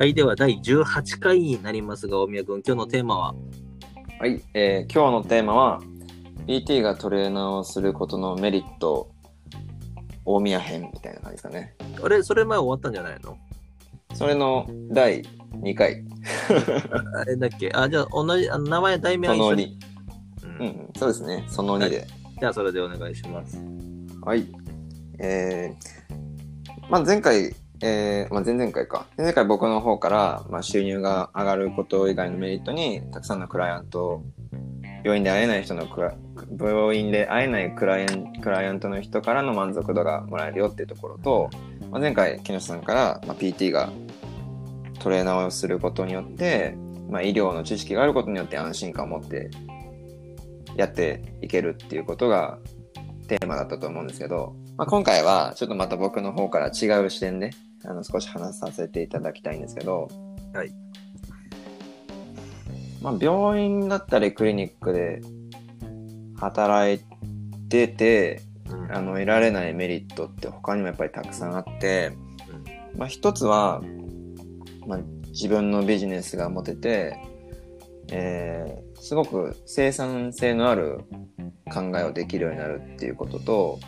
はい、では第18回になりますが、大宮君、今日のテーマは？はい、えー今日のテーマは PT がトレーナーをすることのメリット大宮編みたいな感じですかね。あれ、それ前終わったんじゃないの？それの第2回。あれだっけ？あ、じゃあ同じ、あの名前、題名はその一緒に。2、うんうん、そうですね。その2で。じゃあ、それでお願いします。はい、えーまあ、前回えーまあ、前々回か。前々回僕の方から、まあ、収入が上がること以外のメリットにたくさんのクライアント病院で会えない人のクラ病院で会えないクライアンクライアントの人からの満足度がもらえるよっていうところと、まあ、前回木下さんから、まあ、PT がトレーナーをすることによって、まあ、医療の知識があることによって安心感を持ってやっていけるっていうことがテーマだったと思うんですけど、まあ、今回はちょっとまた僕の方から違う視点であの少し話させていただきたいんですけど、はい。まあ、病院だったりクリニックで働いててうん。あの得られないメリットって他にもやっぱりたくさんあって、まあ、一つは、まあ、自分のビジネスが持てて、えーすごく生産性のある考えをできるようになるっていうことと、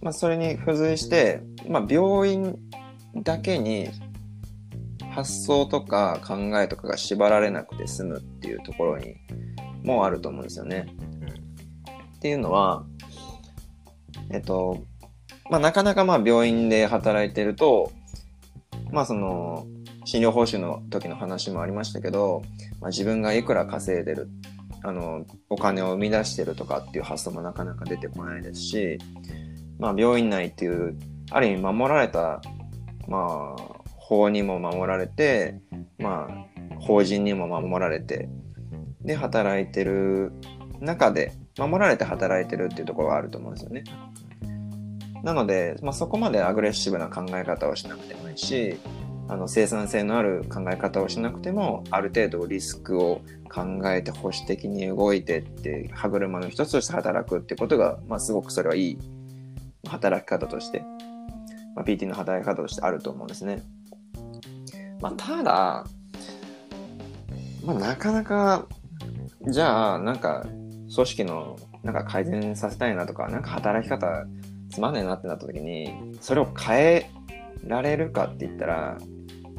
まあ、それに付随して、まあ、病院だけに発想とか考えとかが縛られなくて済むっていうところにもあると思うんですよね。っていうのは、えっと、まあ、なかなかまあ病院で働いてると、まあその、診療報酬の時の話もありましたけど、まあ、自分がいくら稼いでる、あの、お金を生み出してるとかっていう発想もなかなか出てこないですし、まあ病院内っていう、ある意味守られた、まあ、法にも守られて、まあ、法人にも守られて、で、働いてる中で、守られて働いてるっていうところがあると思うんですよね。なので、まあ、そこまでアグレッシブな考え方をしなくてもいいし、あの生産性のある考え方をしなくても、ある程度リスクを考えて保守的に動いてって、歯車の一つとして働くってことが、まあ、すごくそれはいい働き方として、まあ、PT の働き方としてあると思うんですね。まあ、ただ、まあ、なかなか、じゃあ、なんか、組織の、なんか改善させたいなとか、なんか働き方つまんねえなってなった時に、それを変えられるかって言ったら、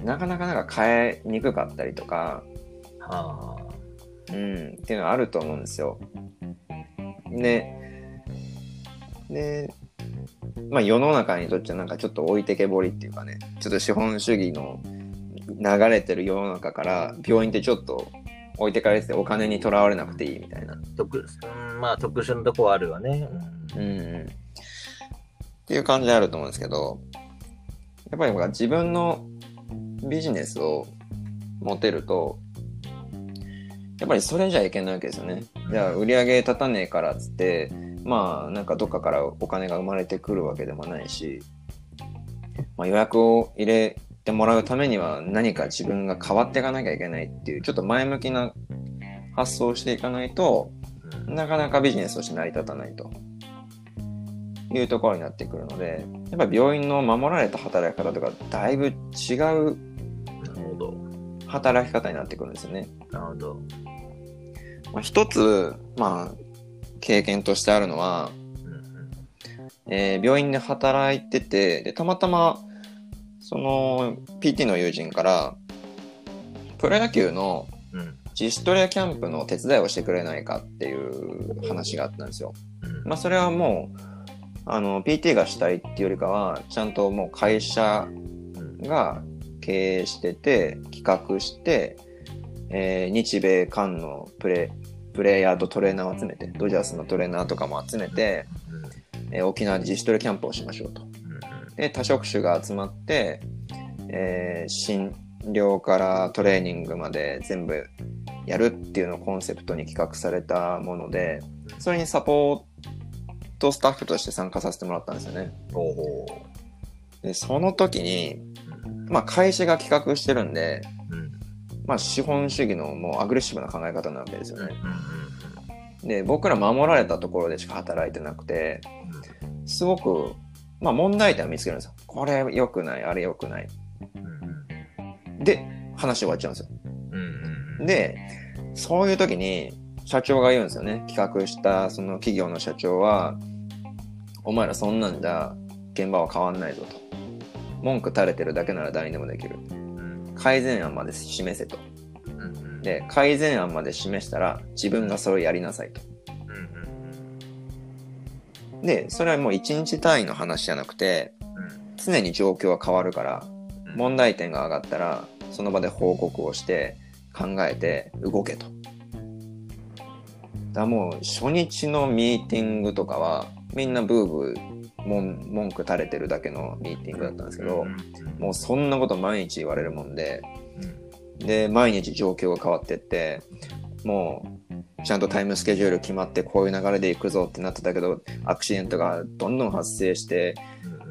なかなかなんか変えにくかったりとか、はうん、っていうのはあると思うんですよ。で、で、まあ世の中にとってはなんかちょっと置いてけぼりっていうかね、ちょっと資本主義の流れてる世の中から病院ってちょっと置いてかれててお金にとらわれなくていいみたいな。あ、特、うんまあ特殊なとこはあるわね。うんうん。っていう感じであると思うんですけど、やっぱり自分のビジネスを持てると、やっぱりそれじゃいけないわけですよね。じゃあ売り上げ立たねえからっつって、まあなんかどっかからお金が生まれてくるわけでもないし、まあ、予約を入れてもらうためには何か自分が変わっていかなきゃいけないっていうちょっと前向きな発想をしていかないと、うんなかなかビジネスとして成り立たないというところになってくるので、やっぱり病院の守られた働き方とかだいぶ違う。働き方になってくるんですよね。なるほど。まあ、一つ、まあ、経験としてあるのは、うんえー病院で働いてて、で、たまたま、その、PT の友人から、プロ野球の。自主トレキャンプの手伝いをしてくれないかっていう話があったんですよ。まあ、それはもう、あの、PT がしたいっていうよりかは、ちゃんともう会社うん。が経営してて、企画して、えー日米韓のプレプレイヤーとトレーナーを集めて、ドジャースのトレーナーとかも集めて、えー沖縄で自主トレキャンプをしましょうと。で、多職種が集まって、えー診療からトレーニングまで全部やるっていうのをコンセプトに企画されたもので、それにサポートスタッフとして参加させてもらったんですよね。で、その時に、まあ会社が企画してるんで、うん。まあ資本主義のもうアグレッシブな考え方なわけですよね。うで、僕ら守られたところでしか働いてなくて、すごく、まあ問題点を見つけるんですよ。これ良くない、あれ良くない。で、話終わっちゃうんですよ。で、そういう時に社長が言うんですよね。企画したその企業の社長は、お前らそんなんじゃ現場は変わんないぞと。文句垂れてるだけなら誰にでもできる。うん改善案まで示せと。うんうん。で、改善案まで示したら自分がそれをやりなさいと。うんうんで、それはもう一日単位の話じゃなくて、常に状況は変わるから、うん。問題点が上がったら、その場で報告をして、考えて動けと。だもう初日のミーティングとかは、みんなブーブー文文句垂れてるだけのミーティングだったんですけど、もうそんなこと毎日言われるもんで、で、毎日状況が変わってって、もう、ちゃんとタイムスケジュール決まってこういう流れで行くぞってなってたけど、アクシデントがどんどん発生して、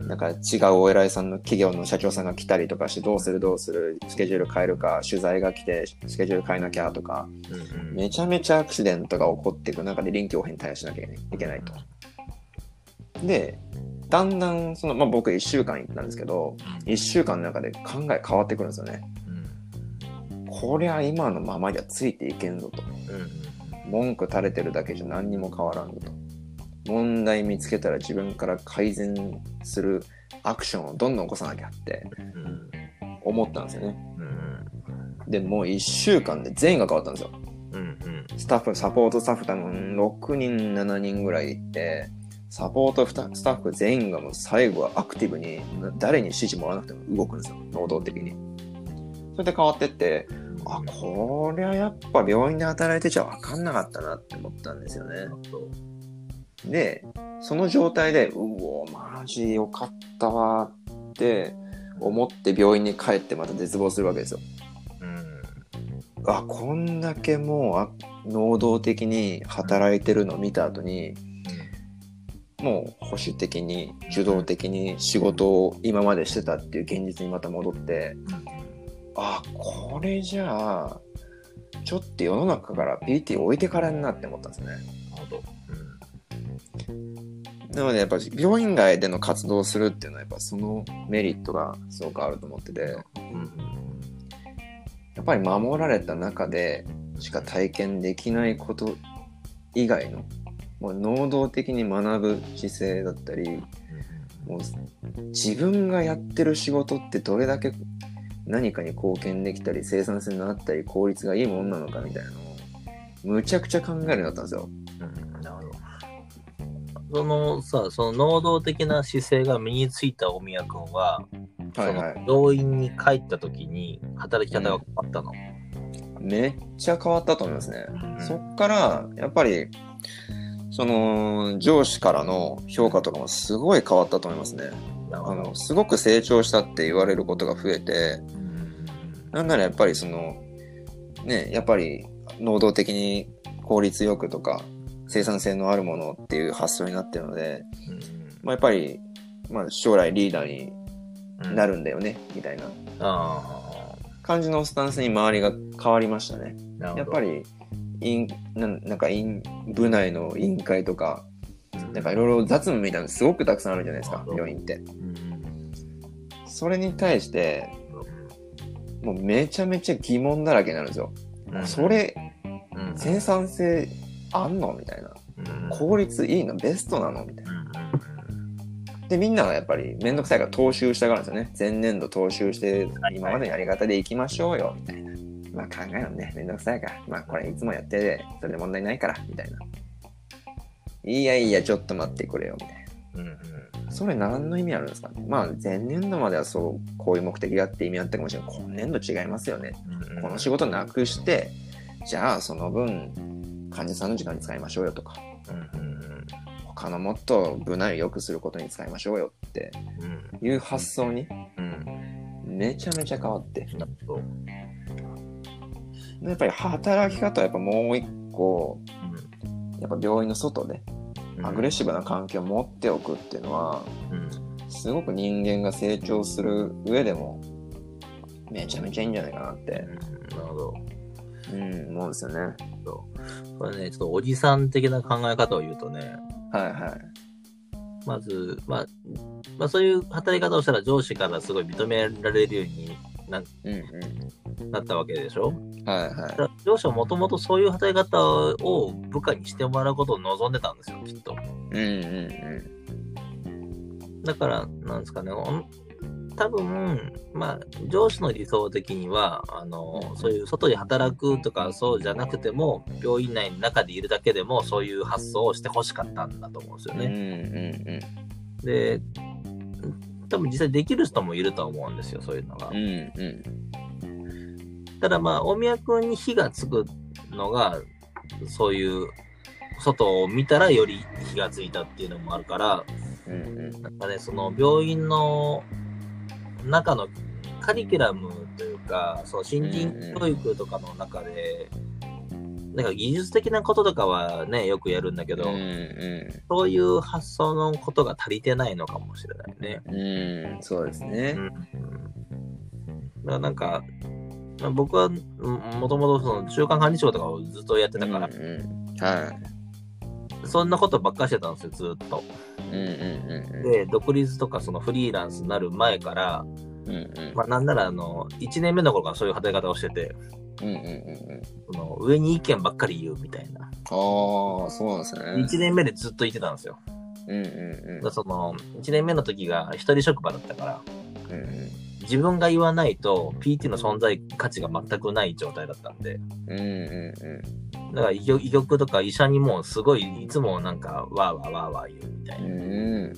うん、なんか違うお偉いさんの企業の社長さんが来たりとかして、どうするどうする、スケジュール変えるか、取材が来てスケジュール変えなきゃとか、めちゃめちゃアクシデントが起こっていく中で臨機応変に対応しなきゃいけないと。で、だんだん、その、まあ、僕1週間行ったんですけど、1週間の中で考え変わってくるんですよね。こりゃ今のままじゃついていけんぞと。文句垂れてるだけじゃ何にも変わらんぞと。問題見つけたら自分から改善するアクションをどんどん起こさなきゃってうん思ったんですよね。うんで、もう1週間で全員が変わったんですよ。うんうんスタッフ、サポートスタッフ多分6人、7人ぐらいいて、サポートスタッフ全員がもう最後はアクティブに誰に指示もらわなくても動くんですよ。能動的に。それで変わってって、あ、こりゃやっぱ病院で働いてちゃ分かんなかったなって思ったんですよね。で、その状態で、うお、マジよかったわって思って病院に帰ってまた絶望するわけですよ。うんあ、こんだけもう能動的に働いてるのを見た後に、もう保守的に受動的に仕事を今までしてたっていう現実にまた戻って、あ、これじゃあ、ちょっと世の中から PT 置いてかれんなって思ったんですよね。なのでやっぱり病院外での活動をするっていうのはやっぱそのメリットがすごくあると思ってて、うん。やっぱり守られた中でしか体験できないこと以外の、もう能動的に学ぶ姿勢だったり、もう自分がやってる仕事ってどれだけ何かに貢献できたり生産性のあったり効率がいいもんなのかみたいなのをむちゃくちゃ考えるようになったんですよ。うんなるほど。そのさ、その能動的な姿勢が身についた大宮君は、はいはい。その病院に帰った時に働き方が変わったの？めっちゃ変わったと思いますね。うんそっから、やっぱり、その、上司からの評価とかもすごい変わったと思いますね。あの、すごく成長したって言われることが増えて、なんならやっぱりその、ね、やっぱり能動的に効率よくとか、生産性のあるものっていう発想になってるので、まあ、やっぱり、まあ、将来リーダーになる。るんだよね、みたいなあ感じのスタンスに周りが変わりましたね。やっぱ、り、委員なんなんか委員、部内の委員会とか、なんかいろいろ雑務みたいなのすごくたくさんあるじゃないですか、うん病院って。うんそれに対して、もうめちゃめちゃ疑問だらけになるんですよ。うんそれ、うん生産性あんのみたいな。うん効率いいのベストなのみたいな。うんで、みんながやっぱりめんどくさいから踏襲したがるんですよね。前年度踏襲して、今までのやり方でいきましょうよ、みたいな。まあ考えるのね、めんどくさいから。まあこれいつもやってて、それで問題ないから、みたいな。いやいや、ちょっと待ってくれよ、みたいうんうんな。それ何の意味あるんですかね？まあ前年度まではそう、こういう目的があって意味あったかもしれない。今年度違いますよね。うんこの仕事なくして、じゃあその分、患者さんの時間に使いましょうよとか、うんうん他のもっと部内を良くすることに使いましょうよってうんいう発想にうんめちゃめちゃ変わって。なるほどやっぱり働き方はやっぱもう一個、やっぱ病院の外でうんアグレッシブな環境を持っておくっていうのは、うんすごく人間が成長する上でも、めちゃめちゃいいんじゃないかなって、なるほどうん、思うんですよね。これね、ちょっとおじさん的な考え方を言うとね、はいはい。まず、まあ、まあそういう働き方をしたら上司からすごい認められるようになうんうん。だったわけでしょ？はいは上司はもともとそういう働き方を部下にしてもらうことを望んでたんですよ、きっと。い。うんうんだから、なんですかね、多分、まあ、上司の理想的には、あの、そういう外で働くとかそうじゃなくても、病院内の中でいるだけでも、そういう発想をしてほしかったんだと思うんですようん。うんね。うんで、多分実際できる人もいると思うんですよ、そういうのがうん。。うんただまあ、大宮君に火がつくのが、そういう、外を見たらより火がついたっていうのもあるから、うん。うんなんかね、その病院の中のカリキュラムというか、そう新人教育とかの中で、なんか技術的なこととかはね、よくやるんだけど、うん。うんそういう発想のことが足りてないのかもしれないね。うん。うん。そうですねう。ん。だからなんか、まあ僕はうんもともとその中間管理職とかをずっとやってたから、うんうん。はい。そんなことばっかりしてたんですよ、ずっと。うんうんうんで、独立とかそのフリーランスになる前から、うん。うんうん。まあなんならあの、1年目の頃からそういう働き方をしてて、うんうんうんうん。その上に意見ばっかり言うみたいな。ああ、そうなんですね。1年目でずっと言ってたんですよ。うんうんだからその、1年目の時が一人職場だったから、うん。うん自分が言わないと PT の存在価値が全くない状態だったんで、うんうんだから医局とか医者にもすごいいつもなんかわーわーわーわー言うみたいうん。な。う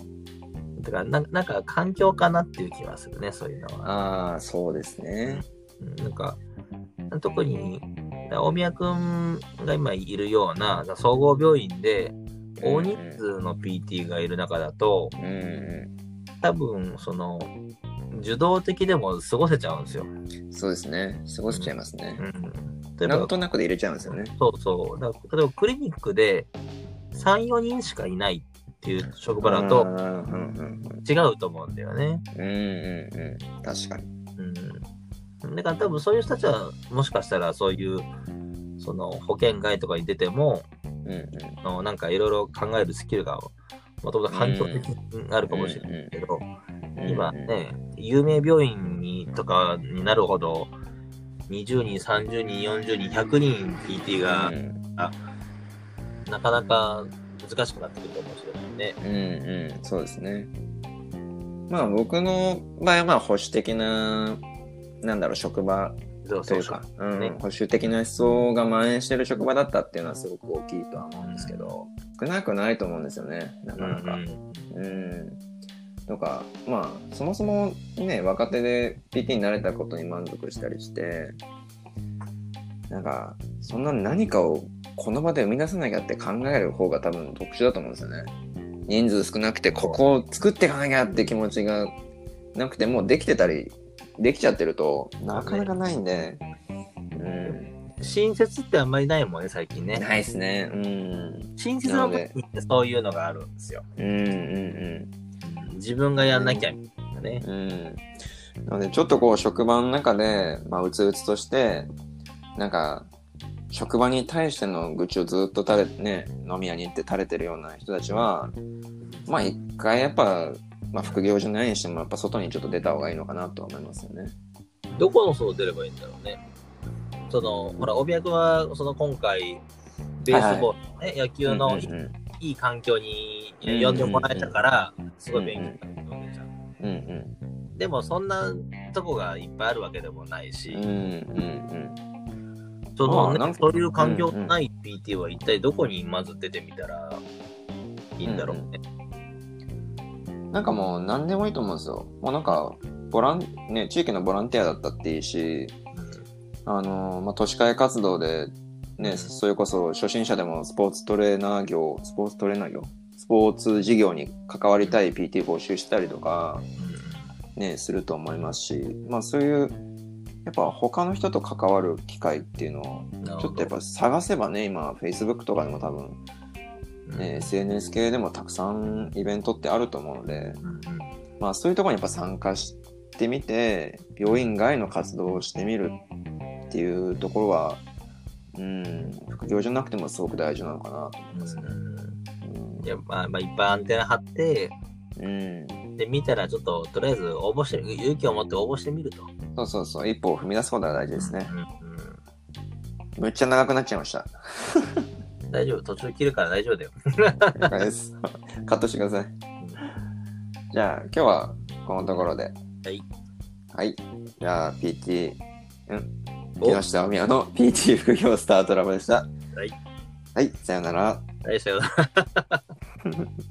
ん。だからななんか環境かなっていう気がするね、そういうのは。ああ、そうですね。うんなんか、特に、大宮くんが今いるような総合病院で大人数の PT がいる中だと、うんう多分、その、受動的でも過ごせちゃうんですよ。ん。そうですね。過ごせちゃいますねう。ん。なん、となくで入れちゃうんですよね。そうそう。だから例えばクリニックで3、4人しかいないっていう職場だとうんうんうん違うと思うんだよね。うん。うんうんうん。確かに。うん。だから多分そういう人たちはもしかしたらそういう、その保険外とかに出ても、うんうん。あのなんかいろいろ考えるスキルがもともと環境的にあるかもしれないけど、今ね、有名病院にとかになるほど、20人、30人、40人、100人 PT がうんなかなか難しくなってくるかもしれないね。うんうん、そうですね。まあ僕の場合はまあ保守的な、なんだろう、職場というか、うんね保守的な思想が蔓延してる職場だったっていうのはすごく大きいとは思うんですけど、少なくないと思うんですよね、なかなか。うん。とか、まあ、そもそもね、若手で PT になれたことに満足したりして、なんか、そんな何かをこの場で生み出さなきゃって考える方が多分特殊だと思うんですよね。人数少なくて、ここを作っていかなきゃって気持ちがなくて、もうできてたり、できちゃってると、なかなかないんで、うん。新設ってあんまりないもんね、最近ね。ないですね。うん。新設の時ってそういうのがあるんですよ。うんうんうん。自分がやんなきゃみたいなね。うん。なので、ちょっとこう、職場の中で、まあ、うつうつとして、なんか、職場に対しての愚痴をずっと垂れ、ね、飲み屋に行って垂れてるような人たちは、まあ、一回やっぱ、まあ、副業じゃないにしても、やっぱ外にちょっと出た方がいいのかなとは思いますよね。どこの外出ればいいんだろうね。その、ほら、帯役は、その今回、ベースボールのね、野球のうんうんいい環境に呼んでもらえたから、すごい勉強になったじゃん。うんうんでも、そんなとこがいっぱいあるわけでもないし、うんうんうんそのういう環境のない PT は一体どこにまず出てみたらいいんだろうね。うん。なんかもう何でもいいと思うんですよ。もうなんか、ボラン、ね、地域のボランティアだったっていいし、あのまあ、都市会活動で、ね、それこそ初心者でもスポーツトレーナー業、スポーツトレーナー業、スポーツ事業に関わりたい PT 募集したりとか、ね、すると思いますし、まあそういう、やっぱ他の人と関わる機会っていうのを、うんちょっとやっぱ探せばね、今 Facebook とかでも多分、ね、SNS 系でもたくさんイベントってあると思うので、まあそういうところにやっぱ参加してみて、病院外の活動をしてみるっていうところは、うん、副業じゃなくてもすごく大事なのかなと思いますね。うんいやまあ、まあ、いっぱいアンテナ張って、うん。で、見たらちょっと、とりあえず応募して、勇気を持って応募してみると。そうそうそう。一歩を踏み出すことが大事ですね。うんうんむっちゃ長くなっちゃいました。大丈夫、途中切るから大丈夫だよ。了解です。カットしてください。じゃあ、今日はこのところで。はい。はい。じゃあ、PT、うん。お木下美也の PT 副業スタートラボでした。はい。はい、さようなら。はい、さようなら。